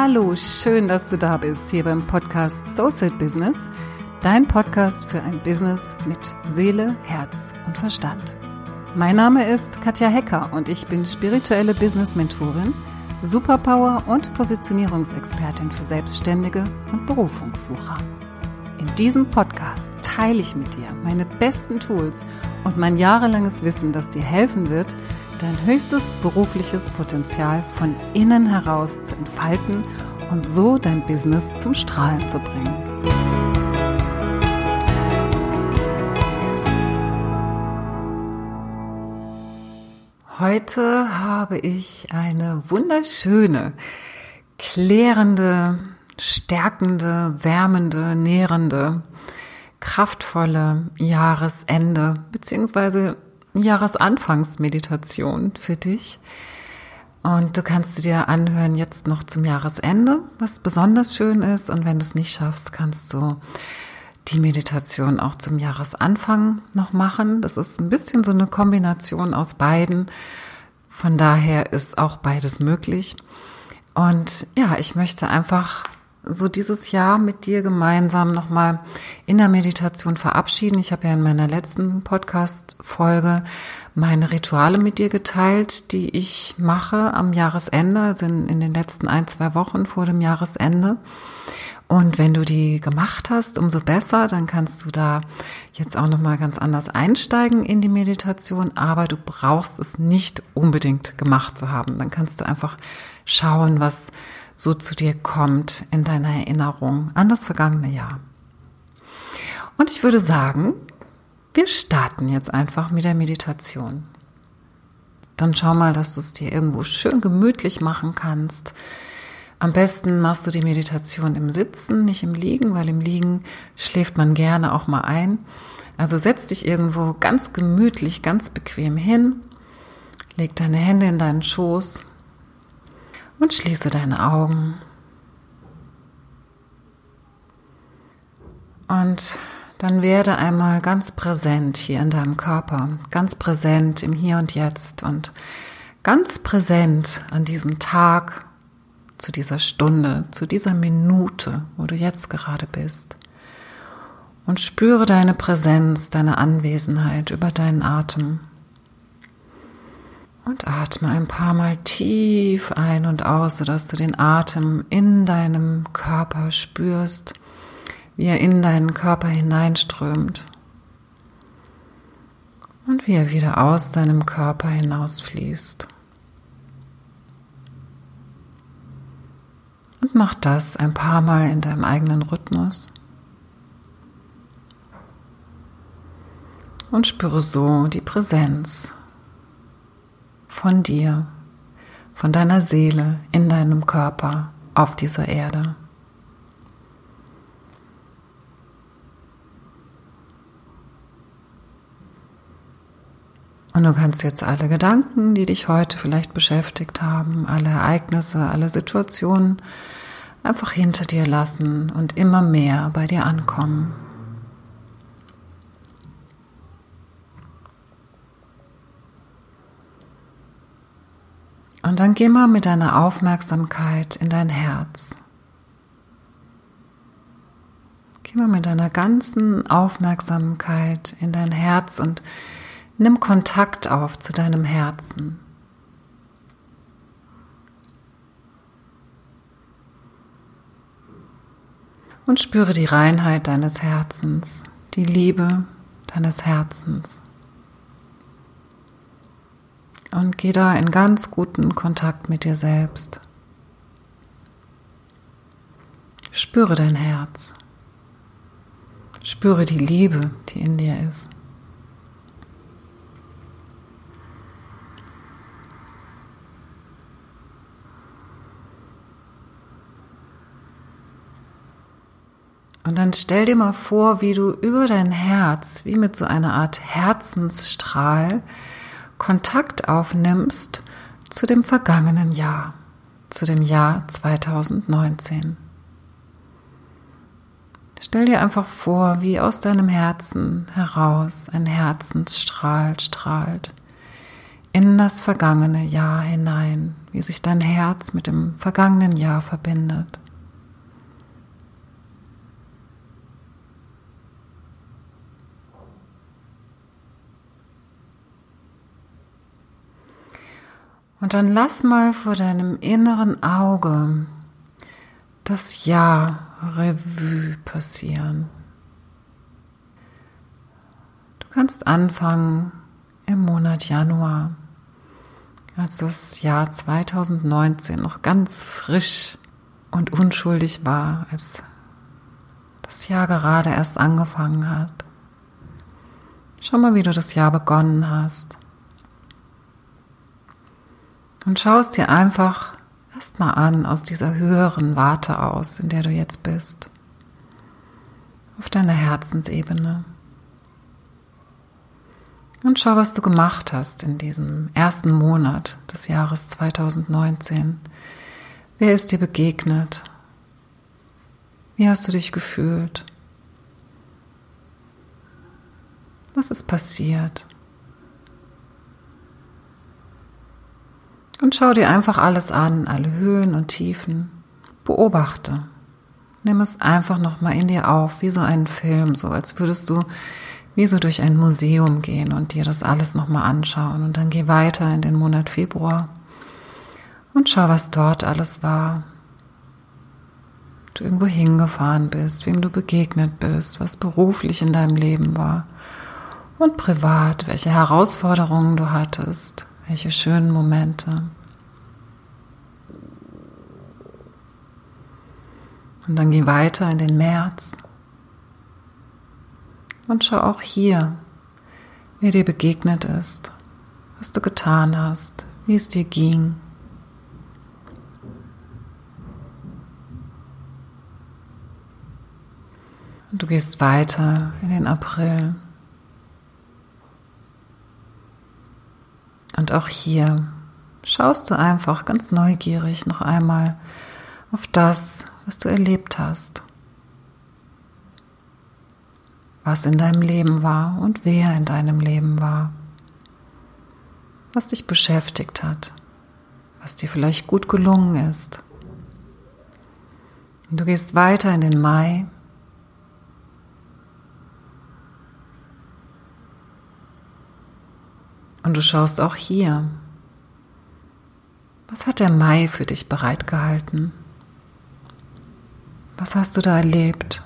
Hallo, schön, dass du da bist hier beim Podcast Soulset Business, dein Podcast für ein Business mit Seele, Herz und Verstand. Mein Name ist Katja Hecker und ich bin spirituelle Business Mentorin, Superpower und Positionierungsexpertin für Selbstständige und Berufungssucher. In diesem Podcast teile ich mit dir meine besten Tools und mein jahrelanges Wissen, das dir helfen wird, dein höchstes berufliches Potenzial von innen heraus zu entfalten und so dein Business zum Strahlen zu bringen. Heute habe ich eine wunderschöne, klärende, stärkende, wärmende, nährende, kraftvolle Jahresende bzw. Jahresanfangsmeditation für dich. Und du kannst sie dir anhören jetzt noch zum Jahresende, was besonders schön ist. Und wenn du es nicht schaffst, kannst du die Meditation auch zum Jahresanfang noch machen. Das ist ein bisschen so eine Kombination aus beiden. Von daher ist auch beides möglich. Und ja, ich möchte einfach so dieses Jahr mit dir gemeinsam nochmal in der Meditation verabschieden. Ich habe ja in meiner letzten Podcast-Folge meine Rituale mit dir geteilt, die ich mache am Jahresende, also in, in den letzten ein, zwei Wochen vor dem Jahresende. Und wenn du die gemacht hast, umso besser, dann kannst du da jetzt auch nochmal ganz anders einsteigen in die Meditation, aber du brauchst es nicht unbedingt gemacht zu haben. Dann kannst du einfach schauen, was so zu dir kommt in deiner Erinnerung an das vergangene Jahr. Und ich würde sagen, wir starten jetzt einfach mit der Meditation. Dann schau mal, dass du es dir irgendwo schön gemütlich machen kannst. Am besten machst du die Meditation im Sitzen, nicht im Liegen, weil im Liegen schläft man gerne auch mal ein. Also setz dich irgendwo ganz gemütlich, ganz bequem hin, leg deine Hände in deinen Schoß und schließe deine Augen. Und dann werde einmal ganz präsent hier in deinem Körper, ganz präsent im Hier und Jetzt und ganz präsent an diesem Tag, zu dieser Stunde, zu dieser Minute, wo du jetzt gerade bist. Und spüre deine Präsenz, deine Anwesenheit über deinen Atem. Und atme ein paar Mal tief ein und aus, sodass du den Atem in deinem Körper spürst, wie er in deinen Körper hineinströmt und wie er wieder aus deinem Körper hinausfließt. Und mach das ein paar Mal in deinem eigenen Rhythmus. Und spüre so die Präsenz von dir, von deiner Seele in deinem Körper auf dieser Erde. Und du kannst jetzt alle Gedanken, die dich heute vielleicht beschäftigt haben, alle Ereignisse, alle Situationen einfach hinter dir lassen und immer mehr bei dir ankommen. Und dann geh mal mit deiner Aufmerksamkeit in dein Herz. Geh mal mit deiner ganzen Aufmerksamkeit in dein Herz und nimm Kontakt auf zu deinem Herzen. Und spüre die Reinheit deines Herzens, die Liebe deines Herzens und geh da in ganz guten Kontakt mit dir selbst. Spüre dein Herz. Spüre die Liebe, die in dir ist. Und dann stell dir mal vor, wie du über dein Herz, wie mit so einer Art Herzensstrahl, Kontakt aufnimmst zu dem vergangenen Jahr, zu dem Jahr 2019. Stell dir einfach vor, wie aus deinem Herzen heraus ein Herzensstrahl strahlt in das vergangene Jahr hinein, wie sich dein Herz mit dem vergangenen Jahr verbindet. Und dann lass mal vor deinem inneren Auge das Jahr Revue passieren. Du kannst anfangen im Monat Januar, als das Jahr 2019 noch ganz frisch und unschuldig war, als das Jahr gerade erst angefangen hat. Schau mal, wie du das Jahr begonnen hast. Und schau es dir einfach erstmal an aus dieser höheren Warte aus, in der du jetzt bist. Auf deiner Herzensebene. Und schau, was du gemacht hast in diesem ersten Monat des Jahres 2019. Wer ist dir begegnet? Wie hast du dich gefühlt? Was ist passiert? Und schau dir einfach alles an, alle Höhen und Tiefen. Beobachte. Nimm es einfach nochmal in dir auf, wie so einen Film, so als würdest du wie so durch ein Museum gehen und dir das alles nochmal anschauen. Und dann geh weiter in den Monat Februar und schau, was dort alles war. Du irgendwo hingefahren bist, wem du begegnet bist, was beruflich in deinem Leben war und privat, welche Herausforderungen du hattest, welche schönen Momente. Und dann geh weiter in den März und schau auch hier, wie dir begegnet ist, was du getan hast, wie es dir ging. Und du gehst weiter in den April. Und auch hier schaust du einfach ganz neugierig noch einmal auf das, was du erlebt hast was in deinem Leben war und wer in deinem Leben war, was dich beschäftigt hat, was dir vielleicht gut gelungen ist. Und du gehst weiter in den Mai. Und du schaust auch hier. Was hat der Mai für dich bereitgehalten? Was hast du da erlebt?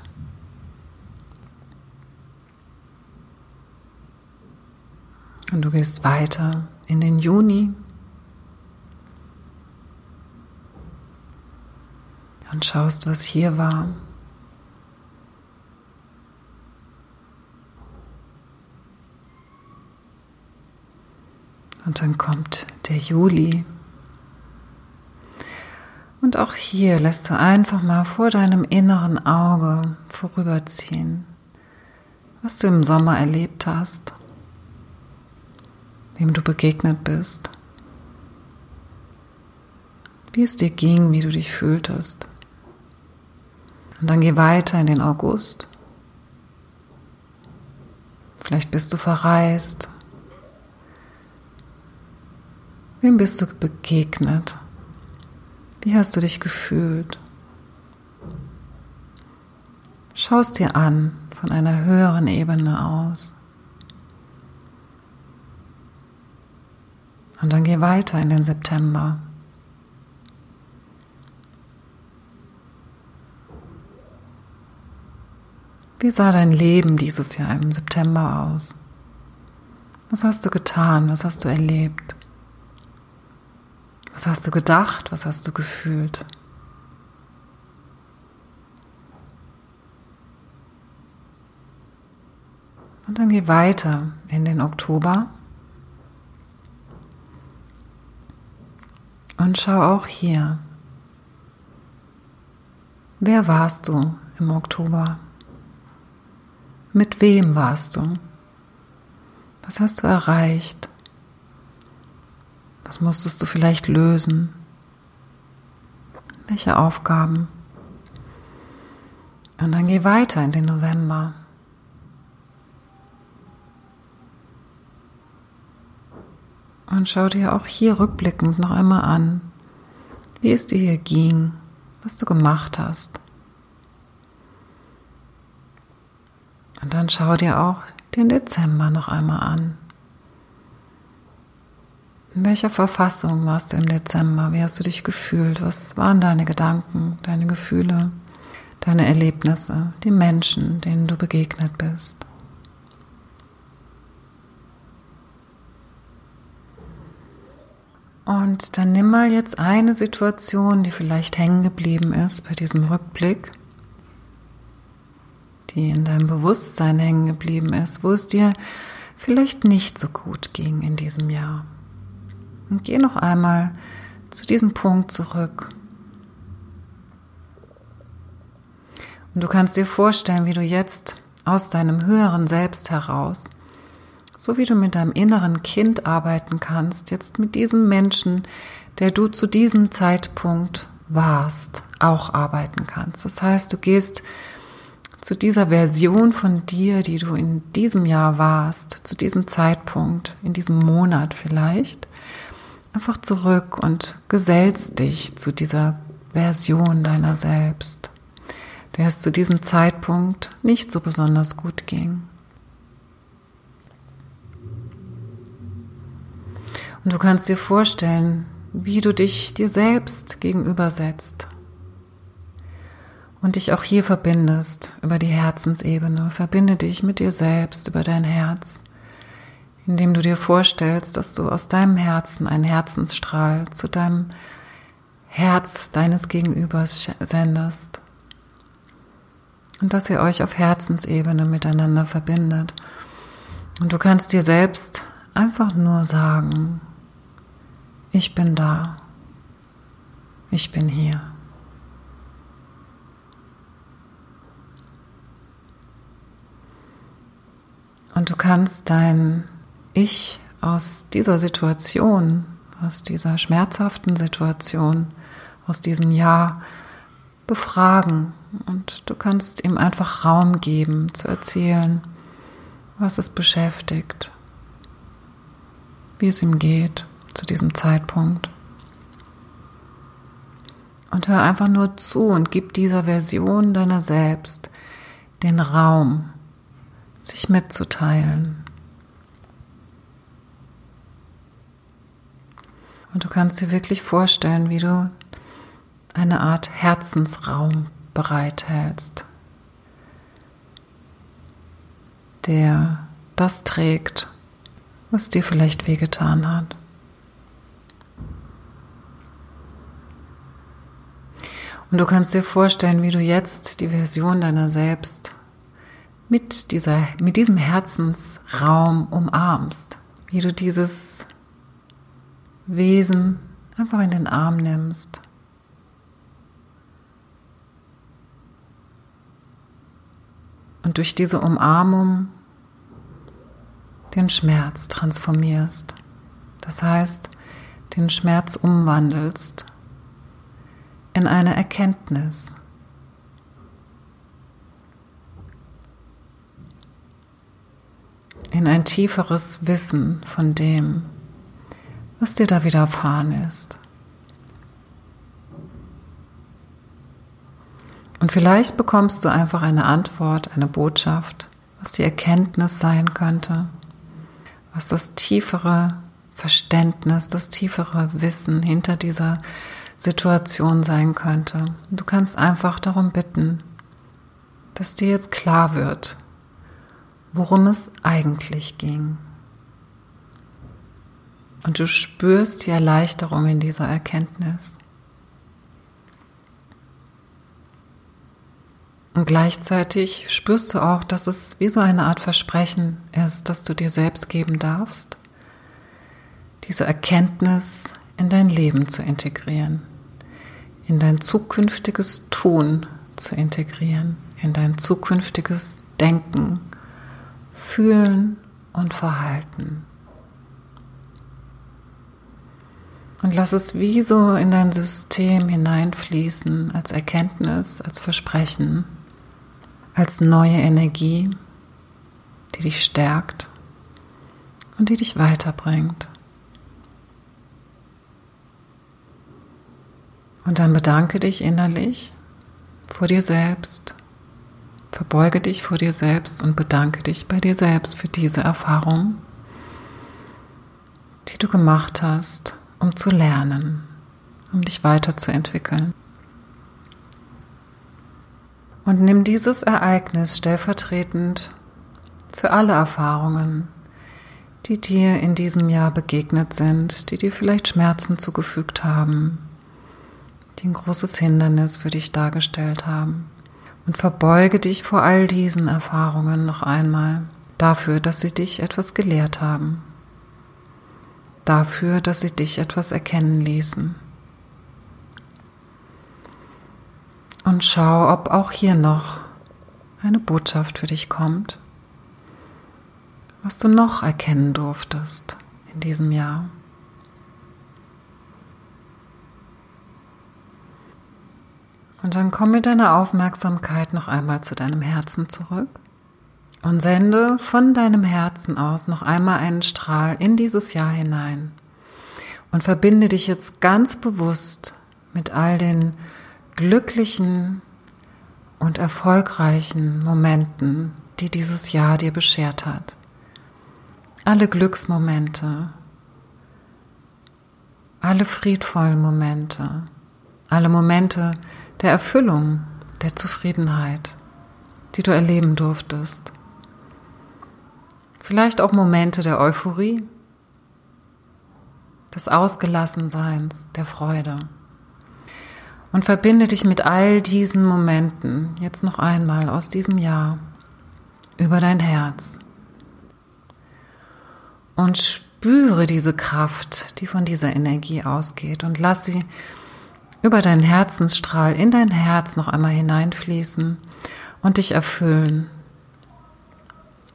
Und du gehst weiter in den Juni und schaust, was hier war. Und dann kommt der Juli. Und auch hier lässt du einfach mal vor deinem inneren Auge vorüberziehen, was du im Sommer erlebt hast wem du begegnet bist, wie es dir ging, wie du dich fühltest. Und dann geh weiter in den August. Vielleicht bist du verreist. Wem bist du begegnet? Wie hast du dich gefühlt? Schau es dir an von einer höheren Ebene aus. Und dann geh weiter in den September. Wie sah dein Leben dieses Jahr im September aus? Was hast du getan? Was hast du erlebt? Was hast du gedacht? Was hast du gefühlt? Und dann geh weiter in den Oktober. Und schau auch hier. Wer warst du im Oktober? Mit wem warst du? Was hast du erreicht? Was musstest du vielleicht lösen? Welche Aufgaben? Und dann geh weiter in den November. Und schau dir auch hier rückblickend noch einmal an, wie es dir hier ging, was du gemacht hast. Und dann schau dir auch den Dezember noch einmal an. In welcher Verfassung warst du im Dezember? Wie hast du dich gefühlt? Was waren deine Gedanken, deine Gefühle, deine Erlebnisse, die Menschen, denen du begegnet bist? Und dann nimm mal jetzt eine Situation, die vielleicht hängen geblieben ist bei diesem Rückblick, die in deinem Bewusstsein hängen geblieben ist, wo es dir vielleicht nicht so gut ging in diesem Jahr. Und geh noch einmal zu diesem Punkt zurück. Und du kannst dir vorstellen, wie du jetzt aus deinem höheren Selbst heraus, so wie du mit deinem inneren Kind arbeiten kannst, jetzt mit diesem Menschen, der du zu diesem Zeitpunkt warst, auch arbeiten kannst. Das heißt, du gehst zu dieser Version von dir, die du in diesem Jahr warst, zu diesem Zeitpunkt, in diesem Monat vielleicht, einfach zurück und gesellst dich zu dieser Version deiner selbst, der es zu diesem Zeitpunkt nicht so besonders gut ging. Und du kannst dir vorstellen, wie du dich dir selbst gegenübersetzt und dich auch hier verbindest über die Herzensebene. Verbinde dich mit dir selbst über dein Herz indem du dir vorstellst, dass du aus deinem Herzen einen Herzensstrahl zu deinem Herz deines Gegenübers sendest und dass ihr euch auf Herzensebene miteinander verbindet. Und du kannst dir selbst einfach nur sagen, ich bin da, ich bin hier. Und du kannst dein ich aus dieser Situation, aus dieser schmerzhaften Situation, aus diesem Jahr befragen. Und du kannst ihm einfach Raum geben, zu erzählen, was es beschäftigt, wie es ihm geht zu diesem Zeitpunkt. Und hör einfach nur zu und gib dieser Version deiner selbst den Raum, sich mitzuteilen. Und du kannst dir wirklich vorstellen, wie du eine Art Herzensraum bereithältst, der das trägt, was dir vielleicht wehgetan hat. Und du kannst dir vorstellen, wie du jetzt die Version deiner selbst mit, dieser, mit diesem Herzensraum umarmst, wie du dieses Wesen einfach in den Arm nimmst. Und durch diese Umarmung den Schmerz transformierst. Das heißt, den Schmerz umwandelst in eine Erkenntnis. In ein tieferes Wissen von dem, was dir da widerfahren ist. Und vielleicht bekommst du einfach eine Antwort, eine Botschaft, was die Erkenntnis sein könnte, was das tiefere Verständnis, das tiefere Wissen hinter dieser Situation sein könnte. Du kannst einfach darum bitten, dass dir jetzt klar wird, worum es eigentlich ging. Und du spürst die Erleichterung in dieser Erkenntnis. Und gleichzeitig spürst du auch, dass es wie so eine Art Versprechen ist, dass du dir selbst geben darfst, diese Erkenntnis in dein Leben zu integrieren, in dein zukünftiges Tun zu integrieren, in dein zukünftiges Denken, Fühlen und Verhalten. Und lass es wie so in dein System hineinfließen als Erkenntnis, als Versprechen, als neue Energie, die dich stärkt und die dich weiterbringt. Und dann bedanke dich innerlich vor dir selbst. Verbeuge dich vor dir selbst und bedanke dich bei dir selbst für diese Erfahrung, die du gemacht hast, um zu lernen, um dich weiterzuentwickeln. Und nimm dieses Ereignis stellvertretend für alle Erfahrungen, die dir in diesem Jahr begegnet sind, die dir vielleicht Schmerzen zugefügt haben, die ein großes Hindernis für dich dargestellt haben. Und verbeuge dich vor all diesen Erfahrungen noch einmal dafür, dass sie dich etwas gelehrt haben, dafür, dass sie dich etwas erkennen ließen. Und schau, ob auch hier noch eine Botschaft für dich kommt, was du noch erkennen durftest in diesem Jahr. Und dann komm mit deiner Aufmerksamkeit noch einmal zu deinem Herzen zurück und sende von deinem Herzen aus noch einmal einen Strahl in dieses Jahr hinein und verbinde dich jetzt ganz bewusst mit all den glücklichen und erfolgreichen Momenten, die dieses Jahr dir beschert hat. Alle Glücksmomente, alle friedvollen Momente, alle Momente, der Erfüllung, der Zufriedenheit, die du erleben durftest. Vielleicht auch Momente der Euphorie, des Ausgelassenseins, der Freude. Und verbinde dich mit all diesen Momenten jetzt noch einmal aus diesem Jahr über dein Herz. Und spüre diese Kraft, die von dieser Energie ausgeht und lass sie über deinen Herzensstrahl in dein Herz noch einmal hineinfließen und dich erfüllen.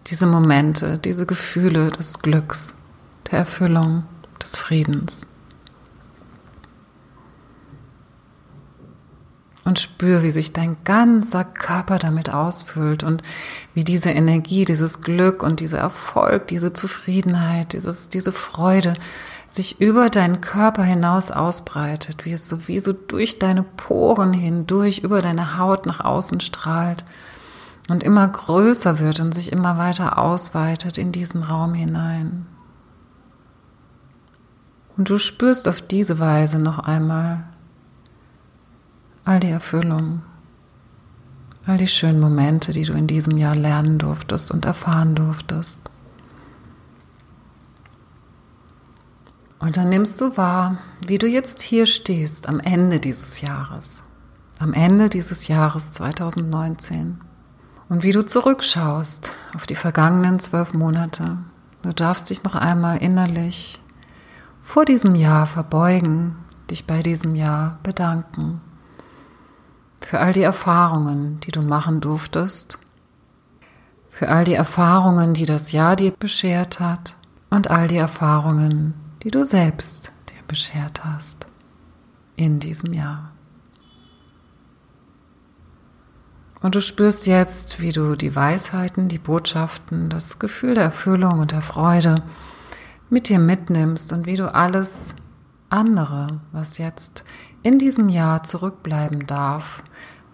Diese Momente, diese Gefühle des Glücks, der Erfüllung, des Friedens. Und spür, wie sich dein ganzer Körper damit ausfüllt und wie diese Energie, dieses Glück und dieser Erfolg, diese Zufriedenheit, dieses, diese Freude sich über deinen Körper hinaus ausbreitet, wie es so wie so durch deine Poren hindurch, über deine Haut nach außen strahlt und immer größer wird und sich immer weiter ausweitet in diesen Raum hinein. Und du spürst auf diese Weise noch einmal all die Erfüllung, all die schönen Momente, die du in diesem Jahr lernen durftest und erfahren durftest. Und dann nimmst du wahr, wie du jetzt hier stehst am Ende dieses Jahres, am Ende dieses Jahres 2019 und wie du zurückschaust auf die vergangenen zwölf Monate. Du darfst dich noch einmal innerlich vor diesem Jahr verbeugen, dich bei diesem Jahr bedanken für all die Erfahrungen, die du machen durftest, für all die Erfahrungen, die das Jahr dir beschert hat und all die Erfahrungen, die du selbst dir beschert hast in diesem Jahr. Und du spürst jetzt, wie du die Weisheiten, die Botschaften, das Gefühl der Erfüllung und der Freude mit dir mitnimmst und wie du alles andere, was jetzt in diesem Jahr zurückbleiben darf,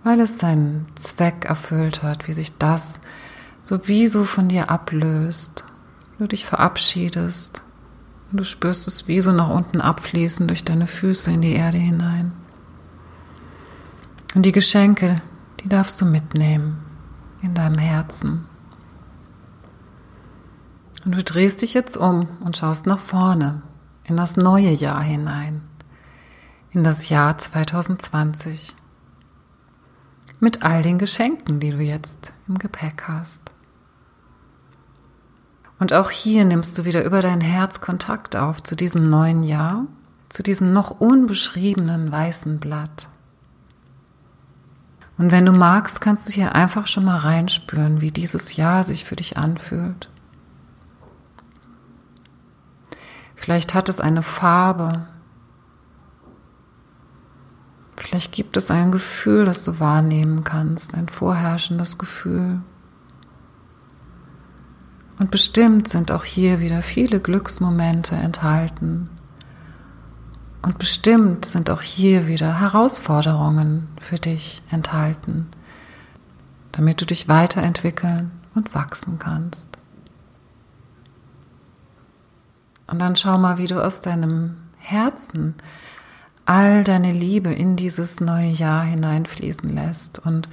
weil es seinen Zweck erfüllt hat, wie sich das sowieso von dir ablöst, wie du dich verabschiedest und du spürst es wie so nach unten abfließen durch deine Füße in die Erde hinein. Und die Geschenke, die darfst du mitnehmen in deinem Herzen. Und du drehst dich jetzt um und schaust nach vorne in das neue Jahr hinein, in das Jahr 2020, mit all den Geschenken, die du jetzt im Gepäck hast. Und auch hier nimmst du wieder über dein Herz Kontakt auf zu diesem neuen Jahr, zu diesem noch unbeschriebenen weißen Blatt. Und wenn du magst, kannst du hier einfach schon mal reinspüren, wie dieses Jahr sich für dich anfühlt. Vielleicht hat es eine Farbe. Vielleicht gibt es ein Gefühl, das du wahrnehmen kannst, ein vorherrschendes Gefühl. Und bestimmt sind auch hier wieder viele Glücksmomente enthalten. Und bestimmt sind auch hier wieder Herausforderungen für dich enthalten, damit du dich weiterentwickeln und wachsen kannst. Und dann schau mal, wie du aus deinem Herzen all deine Liebe in dieses neue Jahr hineinfließen lässt und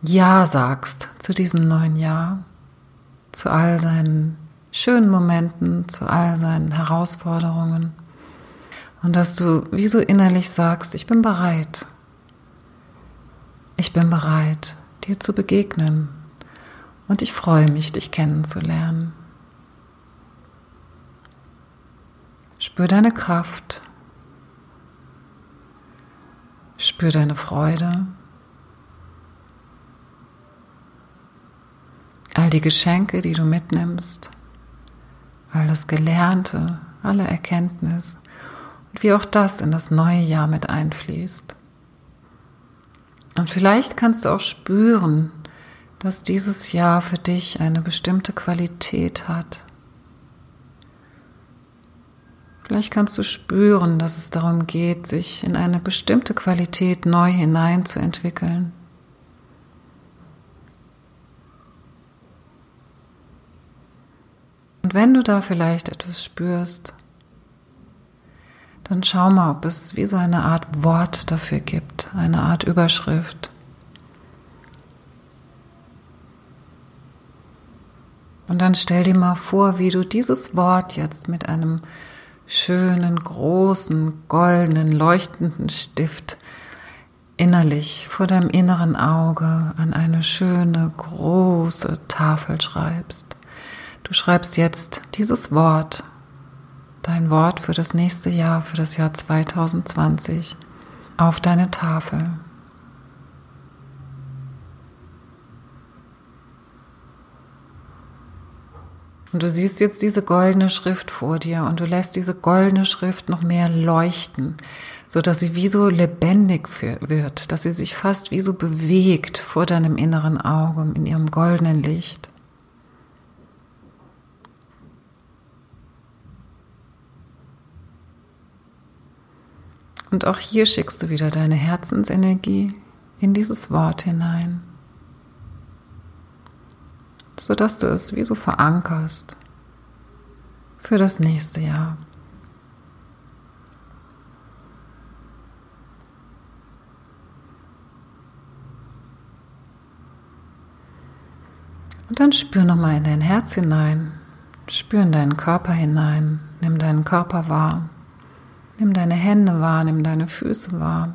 Ja sagst zu diesem neuen Jahr, zu all seinen schönen Momenten, zu all seinen Herausforderungen. Und dass du wie so innerlich sagst, ich bin bereit. Ich bin bereit, dir zu begegnen. Und ich freue mich, dich kennenzulernen. Spür deine Kraft. Spür deine Freude. All die Geschenke, die du mitnimmst all das Gelernte, alle Erkenntnis und wie auch das in das neue Jahr mit einfließt. Und vielleicht kannst du auch spüren, dass dieses Jahr für dich eine bestimmte Qualität hat. Vielleicht kannst du spüren, dass es darum geht, sich in eine bestimmte Qualität neu hineinzuentwickeln. Und wenn du da vielleicht etwas spürst, dann schau mal, ob es wie so eine Art Wort dafür gibt, eine Art Überschrift. Und dann stell dir mal vor, wie du dieses Wort jetzt mit einem schönen, großen, goldenen, leuchtenden Stift innerlich vor deinem inneren Auge an eine schöne, große Tafel schreibst. Du schreibst jetzt dieses Wort, dein Wort für das nächste Jahr, für das Jahr 2020, auf deine Tafel. Und du siehst jetzt diese goldene Schrift vor dir und du lässt diese goldene Schrift noch mehr leuchten, so dass sie wie so lebendig wird, dass sie sich fast wie so bewegt vor deinem inneren Auge in ihrem goldenen Licht. Und auch hier schickst du wieder deine Herzensenergie in dieses Wort hinein, sodass du es wie so verankerst für das nächste Jahr. Und dann spür nochmal in dein Herz hinein, spür in deinen Körper hinein, nimm deinen Körper wahr. Nimm deine Hände wahr, nimm deine Füße wahr.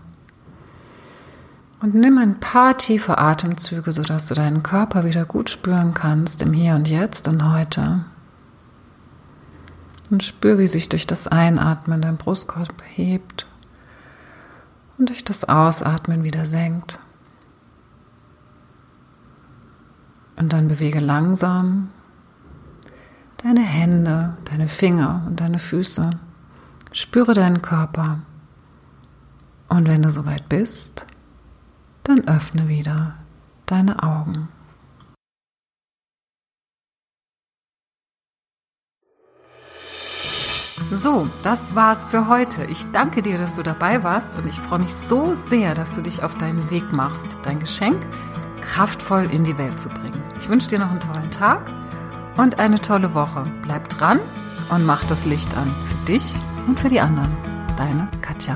Und nimm ein paar tiefe Atemzüge, sodass du deinen Körper wieder gut spüren kannst im Hier und Jetzt und heute. Und spür, wie sich durch das Einatmen dein Brustkorb hebt und durch das Ausatmen wieder senkt. Und dann bewege langsam deine Hände, deine Finger und deine Füße Spüre deinen Körper. Und wenn du soweit bist, dann öffne wieder deine Augen. So, das war's für heute. Ich danke dir, dass du dabei warst und ich freue mich so sehr, dass du dich auf deinen Weg machst, dein Geschenk kraftvoll in die Welt zu bringen. Ich wünsche dir noch einen tollen Tag und eine tolle Woche. Bleib dran und mach das Licht an für dich und für die anderen. Deine Katja.